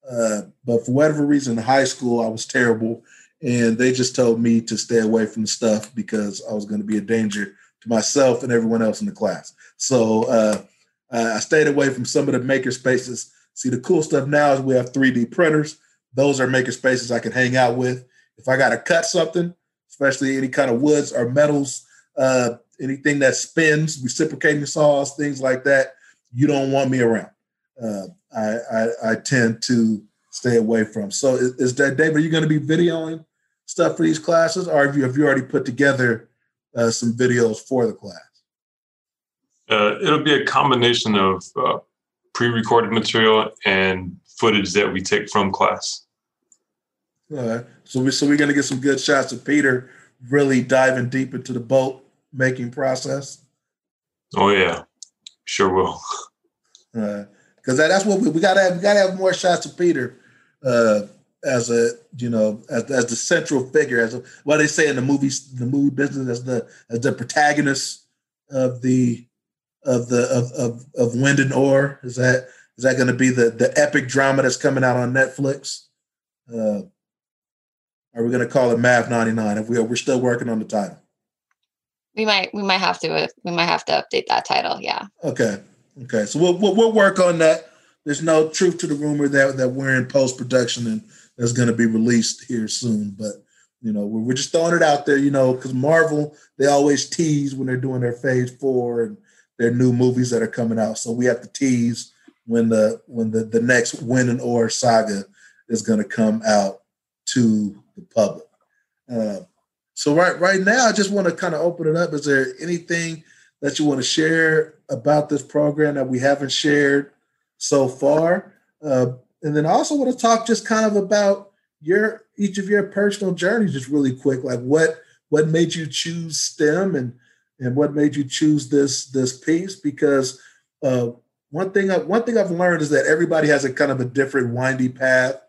Uh, but for whatever reason, in high school, I was terrible, and they just told me to stay away from the stuff because I was going to be a danger to myself and everyone else in the class. So uh, I stayed away from some of the maker spaces. See, the cool stuff now is we have 3D printers. Those are maker spaces I can hang out with. If I got to cut something, especially any kind of woods or metals, uh, anything that spins, reciprocating saws, things like that, you don't want me around. Uh, I, I, I tend to stay away from. So is, is that David? Are you going to be videoing stuff for these classes, or have you have you already put together uh, some videos for the class? Uh, it'll be a combination of uh, pre-recorded material and footage that we take from class. All right. So we so we're gonna get some good shots of Peter really diving deep into the boat making process. Oh yeah, sure will. Because that, that's what we, we gotta have. We gotta have more shots of Peter uh, as a you know as, as the central figure as a, what they say in the movies the movie business as the as the protagonist of the of the of of, of Wind and Oar? Is that is that going to be the the epic drama that's coming out on Netflix? Uh, are we going to call it Math 99? If we are, we're still working on the title. We might we might have to we might have to update that title. Yeah. Okay. Okay. So we'll we'll, we'll work on that. There's no truth to the rumor that that we're in post production and that's going to be released here soon. But you know, we're, we're just throwing it out there. You know, because Marvel they always tease when they're doing their Phase Four and their new movies that are coming out. So we have to tease when the when the, the next Wind and Oar saga is going to come out to the public. Uh, so right right now, I just want to kind of open it up. Is there anything that you want to share about this program that we haven't shared so far? Uh, and then I also want to talk just kind of about your each of your personal journeys, just really quick. Like what what made you choose STEM and and what made you choose this this piece because uh, one thing I, one thing I've learned is that everybody has a kind of a different windy path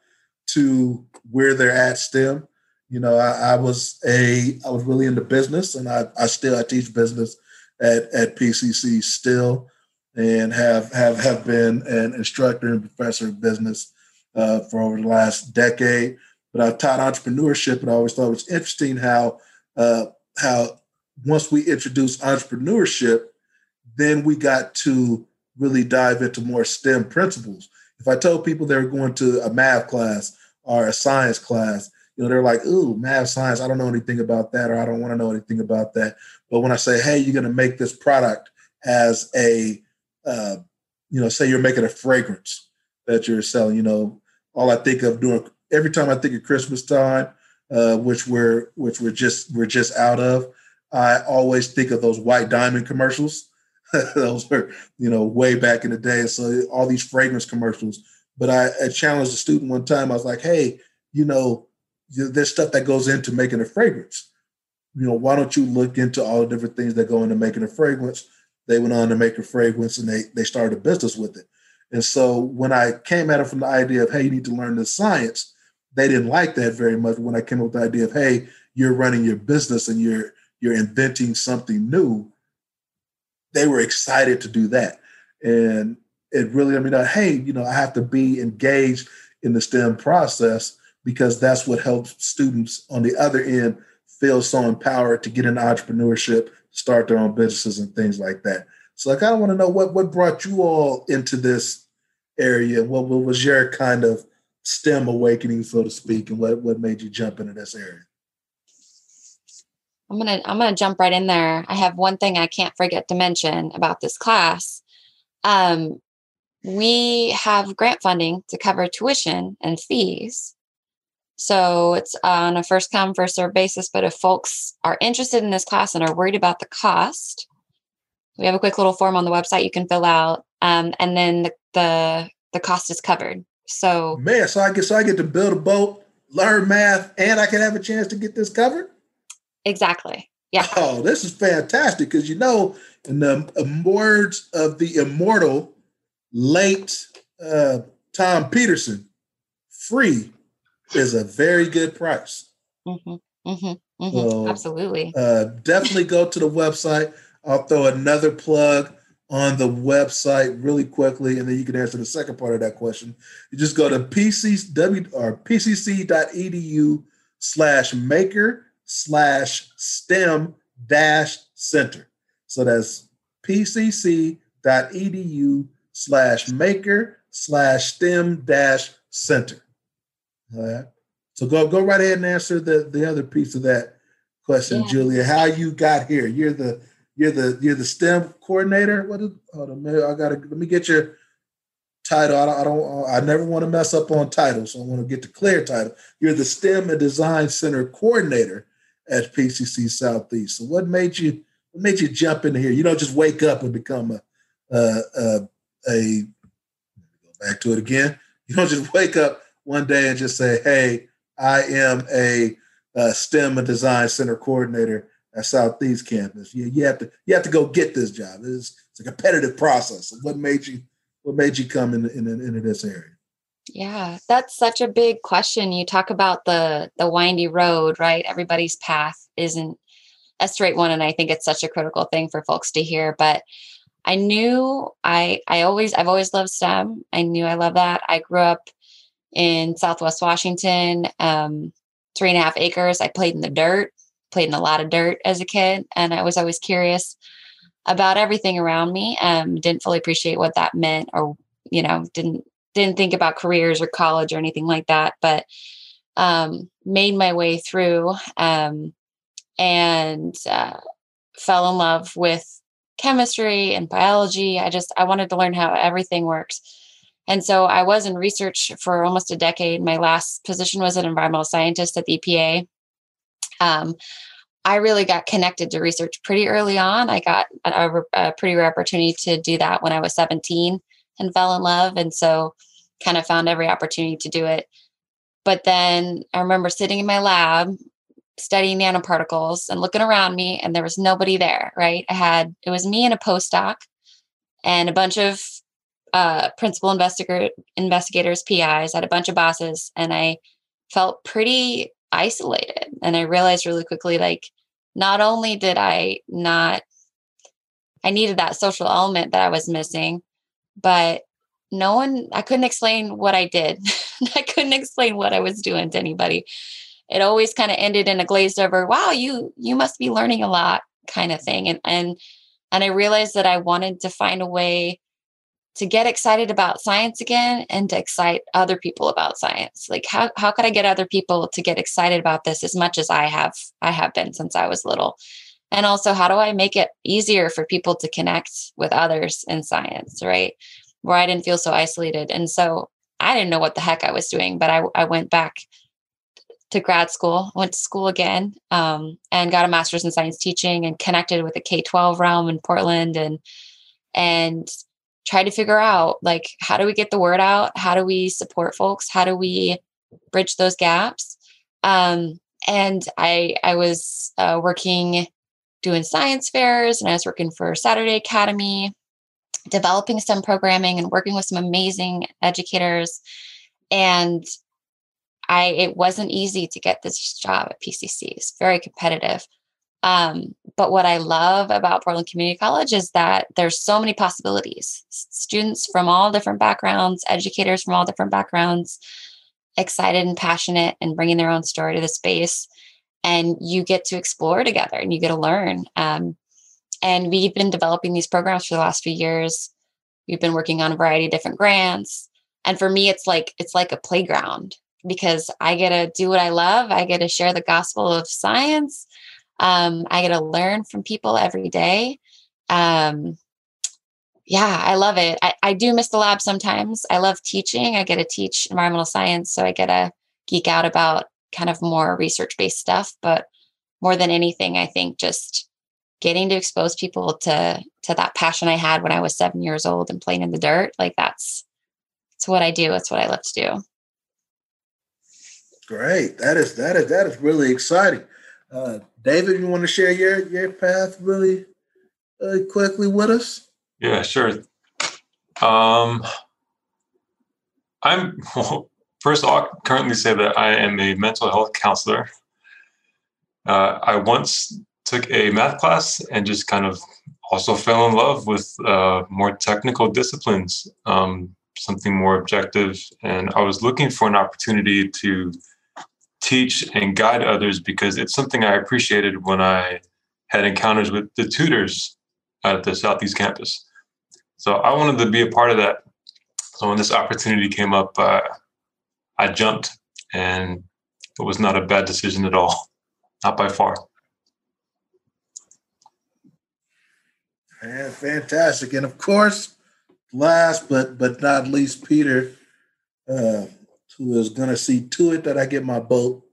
to where they're at STEM. You know, I, I was a I was really into business, and I, I still I teach business at at PCC still, and have have have been an instructor and professor of business uh, for over the last decade. But I've taught entrepreneurship, and I always thought it was interesting how uh, how once we introduced entrepreneurship, then we got to really dive into more STEM principles. If I told people they were going to a math class or a science class, you know, they're like, ooh, math, science, I don't know anything about that, or I don't want to know anything about that. But when I say, hey, you're going to make this product as a, uh, you know, say you're making a fragrance that you're selling, you know, all I think of doing every time I think of Christmas time, uh, which we're which we're just we're just out of, I always think of those white diamond commercials. those were, you know, way back in the day. So all these fragrance commercials. But I, I, challenged a student one time. I was like, hey, you know, there's stuff that goes into making a fragrance. You know, why don't you look into all the different things that go into making a fragrance they went on to make a fragrance and they they started a business with it. And so when I came at it from the idea of, hey, you need to learn this science, they didn't like that very much. When I came up with the idea of, hey, you're running your business and you're you're inventing something new, they were excited to do that. And it really, I mean, uh, hey, you know, I have to be engaged in the STEM process because that's what helps students on the other end feel so empowered to get into entrepreneurship, start their own businesses and things like that. So like, I kind of want to know what what brought you all into this area. What, what was your kind of STEM awakening, so to speak, and what what made you jump into this area? I'm gonna I'm gonna jump right in there. I have one thing I can't forget to mention about this class. Um, we have grant funding to cover tuition and fees. So it's on a first come, first serve basis. But if folks are interested in this class and are worried about the cost, we have a quick little form on the website you can fill out, um, and then the, the the cost is covered. So man, so I get so I get to build a boat, learn math, and I can have a chance to get this covered. Exactly. Yeah. Oh, this is fantastic because you know, in the words of the immortal late uh, Tom Peterson, free is a very good price. Mm-hmm, mm-hmm, mm-hmm. So, Absolutely. Uh, definitely go to the website. I'll throw another plug on the website really quickly, and then you can answer the second part of that question. You just go to pcw or pcc.edu slash maker slash stem dash center. So that's pcc.edu slash maker slash stem dash center. All right. So go go right ahead and answer the, the other piece of that question, yeah. Julia. How you got here? You're the you're the you're the STEM coordinator. What is hold on, I gotta let me get your title. I don't, I don't I never want to mess up on titles, so I want to get the clear title. You're the STEM and Design Center coordinator at PCC Southeast. So what made you what made you jump in here? You don't just wake up and become a a, a, a go back to it again. You don't just wake up one day and just say, "Hey, I am a, a STEM and Design Center coordinator at Southeast campus." You, you have to you have to go get this job. It's, it's a competitive process. What made you What made you come in, in, into this area? Yeah, that's such a big question. You talk about the the windy road, right? Everybody's path isn't a straight one, and I think it's such a critical thing for folks to hear. But I knew I I always I've always loved STEM. I knew I love that. I grew up in Southwest Washington, um, three and a half acres. I played in the dirt, played in a lot of dirt as a kid, and I was always curious about everything around me. Um, didn't fully appreciate what that meant, or you know, didn't didn't think about careers or college or anything like that. But um, made my way through um, and uh, fell in love with chemistry and biology. I just I wanted to learn how everything works. And so I was in research for almost a decade. My last position was an environmental scientist at the EPA. Um, I really got connected to research pretty early on. I got a, a, pretty rare opportunity to do that when I was 17 and fell in love. And so kind of found every opportunity to do it. But then I remember sitting in my lab studying nanoparticles and looking around me, and there was nobody there, right? I had, it was me and a postdoc and a bunch of uh, principal investigator investigators, PIs, had a bunch of bosses, and I felt pretty isolated. And I realized really quickly, like, not only did I not, I needed that social element that I was missing, but no one, I couldn't explain what I did. I couldn't explain what I was doing to anybody. It always kind of ended in a glazed over, wow, you you must be learning a lot kind of thing. And and and I realized that I wanted to find a way to get excited about science again and to excite other people about science like how, how could i get other people to get excited about this as much as i have i have been since i was little and also how do i make it easier for people to connect with others in science right? Where i didn't feel so isolated. And so i didn't know what the heck i was doing but i, I went back to grad school went to school again um, and got a master's in science teaching and connected with the k-12 realm in portland and and try to figure out like how do we get the word out? How do we support folks? How do we bridge those gaps? Um, and i i was uh, working doing science fairs and I was working for Saturday Academy, developing some programming and working with some amazing educators. And I it wasn't easy to get this job at PCC. It's very competitive. Um, but what I love about Portland Community College is that there's so many possibilities. Students from all different backgrounds, educators from all different backgrounds, excited and passionate and bringing their own story to the space. And you get to explore together and you get to learn. Um, and we've been developing these programs for the last few years. We've been working on a variety of different grants. And for me, it's like it's like a playground because I get to do what I love. I get to share the gospel of science. Um, I get to learn from people every day. Um, yeah, I love it. I, I do miss the lab sometimes. I love teaching. I get to teach environmental science, so I get to geek out about kind of more research based stuff. But more than anything, I think just getting to expose people to to that passion I had when I was seven years old and playing in the dirt, like that's it's what I do. It's what I love to do. Great. That is that is that is really exciting. Uh, David, you want to share your your path really uh, quickly with us? Yeah, sure. Um, I'm first. I'll currently say that I am a mental health counselor. Uh, I once took a math class and just kind of also fell in love with uh, more technical disciplines, um, something more objective. And I was looking for an opportunity to teach and guide others because it's something I appreciated when I had encounters with the tutors at the Southeast campus. So I wanted to be a part of that. So when this opportunity came up, uh, I jumped, and it was not a bad decision at all, not by far. Yeah, fantastic. And of course, last but but not least, Peter, uh, who is going to see to it that I get my boat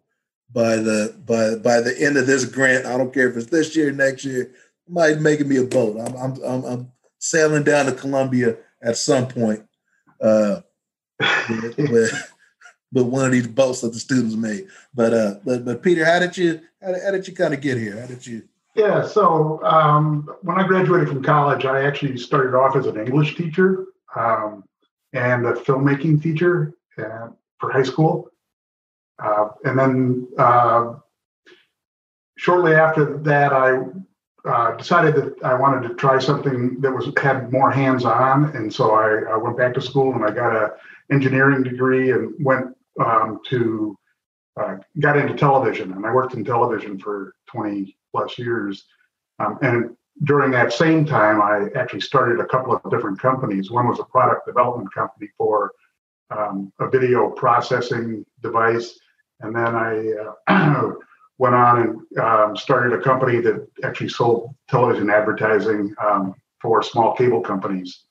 by the by by the end of this grant. I don't care if it's this year, next year. Might making me a boat. I'm I'm I'm, I'm sailing down to Columbia at some point. Uh, with, with, with, one of these boats that the students made. But uh, but but Peter, how did you how how did you kind of get here? How did you? Yeah, so um, when I graduated from college, I actually started off as an English teacher um, and a filmmaking teacher uh, for high school. Uh, and then uh, shortly after that, I uh, decided that I wanted to try something that was had more hands-on, and so I, I went back to school and I got a engineering degree and went um, to uh, got into television, and I worked in television for 20 plus years. Um, and during that same time, I actually started a couple of different companies. One was a product development company for um, a video processing device, and then I uh, went on and um, started a company that actually sold television advertising um, for small cable companies.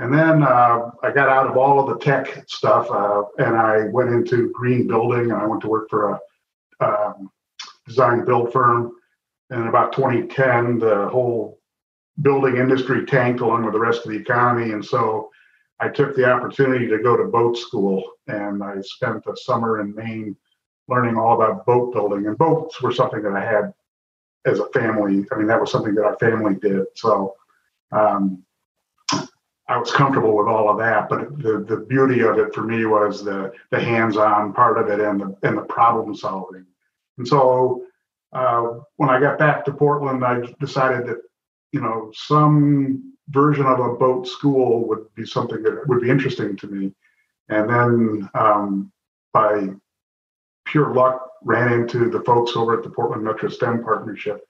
And then uh, I got out of all of the tech stuff uh, and I went into green building and I went to work for a um, design build firm. And in about 2010, the whole building industry tanked along with the rest of the economy. And so I took the opportunity to go to boat school and I spent a summer in Maine learning all about boat building. And boats were something that I had as a family. I mean, that was something that our family did. So um, I was comfortable with all of that. But the, the beauty of it for me was the, the hands-on part of it and the, and the problem solving. And so uh, when I got back to Portland, I decided that, you know, some version of a boat school would be something that would be interesting to me. And then um, by pure luck, ran into the folks over at the Portland Metro STEM Partnership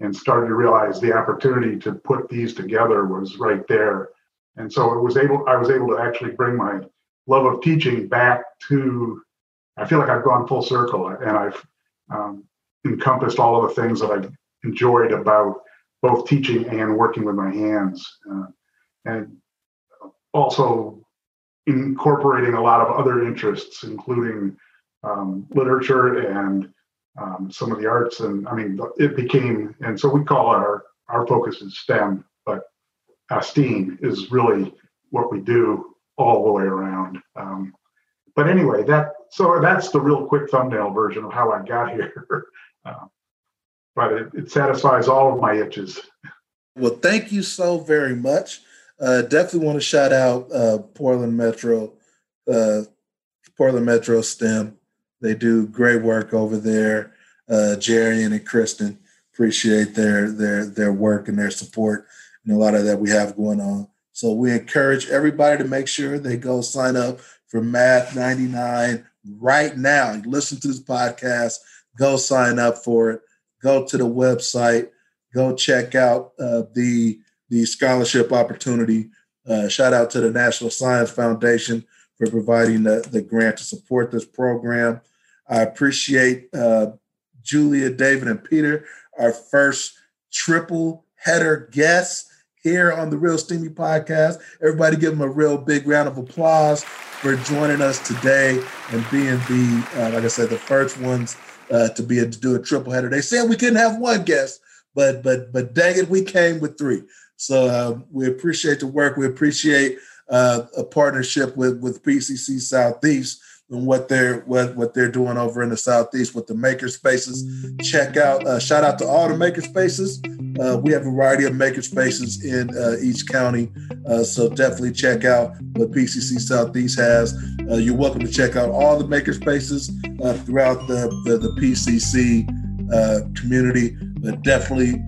and started to realize the opportunity to put these together was right there. And so it was able, I was able to actually bring my love of teaching back to, I feel like I've gone full circle and I've um, encompassed all of the things that I enjoyed about both teaching and working with my hands. Uh, and also incorporating a lot of other interests, including um, literature and um, some of the arts. And I mean, it became, and so we call our, our focus is STEM, STEAM is really what we do all the way around. Um, but anyway, that so that's the real quick thumbnail version of how I got here. uh, but it, it satisfies all of my itches. Well, thank you so very much. Uh, definitely want to shout out uh, Portland Metro, uh, Portland Metro STEM. They do great work over there. Uh, Jerry and Kristen appreciate their their their work and their support and a lot of that we have going on. So we encourage everybody to make sure they go sign up for Math 99 right now. Listen to this podcast, go sign up for it. Go to the website, go check out uh, the the scholarship opportunity. Uh, shout out to the National Science Foundation for providing the, the grant to support this program. I appreciate uh, Julia, David, and Peter, our first triple header guests here on the Real Steamy podcast. Everybody give them a real big round of applause for joining us today and being the, uh, like I said, the first ones uh, to be a, to do a triple header. They said we couldn't have one guest, but but but dang it, we came with three. So uh, we appreciate the work. We appreciate uh, a partnership with with PCC Southeast and what they're what what they're doing over in the southeast with the maker spaces. Check out uh, shout out to all the maker spaces. Uh, we have a variety of maker spaces in uh, each county, uh, so definitely check out what PCC Southeast has. Uh, you're welcome to check out all the maker spaces uh, throughout the the, the PCC community, but definitely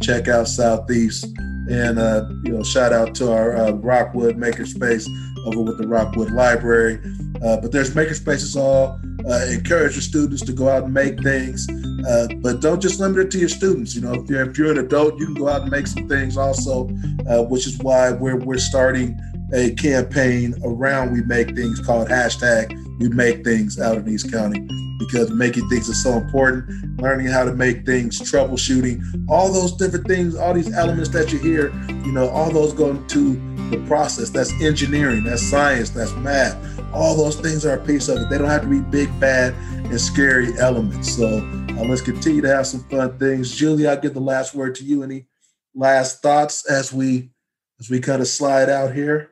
check out Southeast. And you know, shout out to our Rockwood Makerspace over with the Rockwood Library. Uh, but there's makerspaces all uh, encourage your students to go out and make things, uh, but don't just limit it to your students. You know, if you're if you're an adult, you can go out and make some things also, uh, which is why we're we're starting a campaign around we make things called hashtag we make things out of East County because making things is so important. Learning how to make things, troubleshooting, all those different things, all these elements that you hear, you know, all those go into the process. That's engineering, that's science, that's math. All those things are a piece of it. They don't have to be big, bad, and scary elements. So uh, let's continue to have some fun things. Julie, I'll give the last word to you. Any last thoughts as we as we kind of slide out here?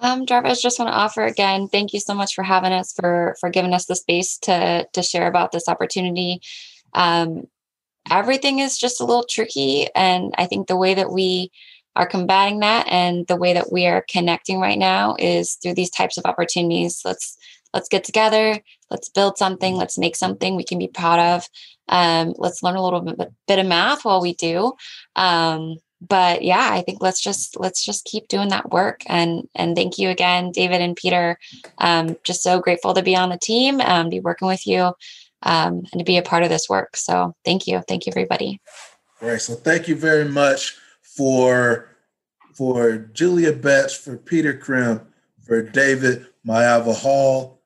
Um, Jarvez, just want to offer again, thank you so much for having us, for for giving us the space to to share about this opportunity. Um, everything is just a little tricky, and I think the way that we are combating that. And the way that we are connecting right now is through these types of opportunities. Let's let's get together. Let's build something. Let's make something we can be proud of. Um, let's learn a little bit, bit of math while we do. Um, but yeah i think let's just let's just keep doing that work. And and thank you again david and peter. Um, just so grateful to be on the team um, be working with you um, and to be a part of this work. So thank you. Thank you everybody. Right. So thank you very much for for Julia Betts, for Peter Crim, for David Maiava Hall.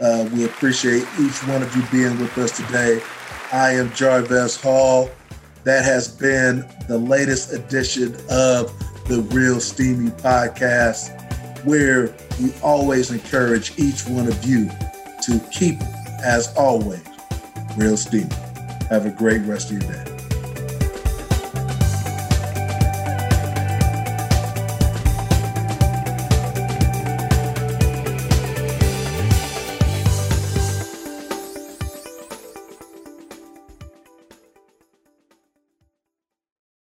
Uh, we appreciate each one of you being with us today. I am Jarvez Hall. That has been the latest edition of the Real Steamy podcast, where we always encourage each one of you to keep, as always, real steamy. Have a great rest of your day.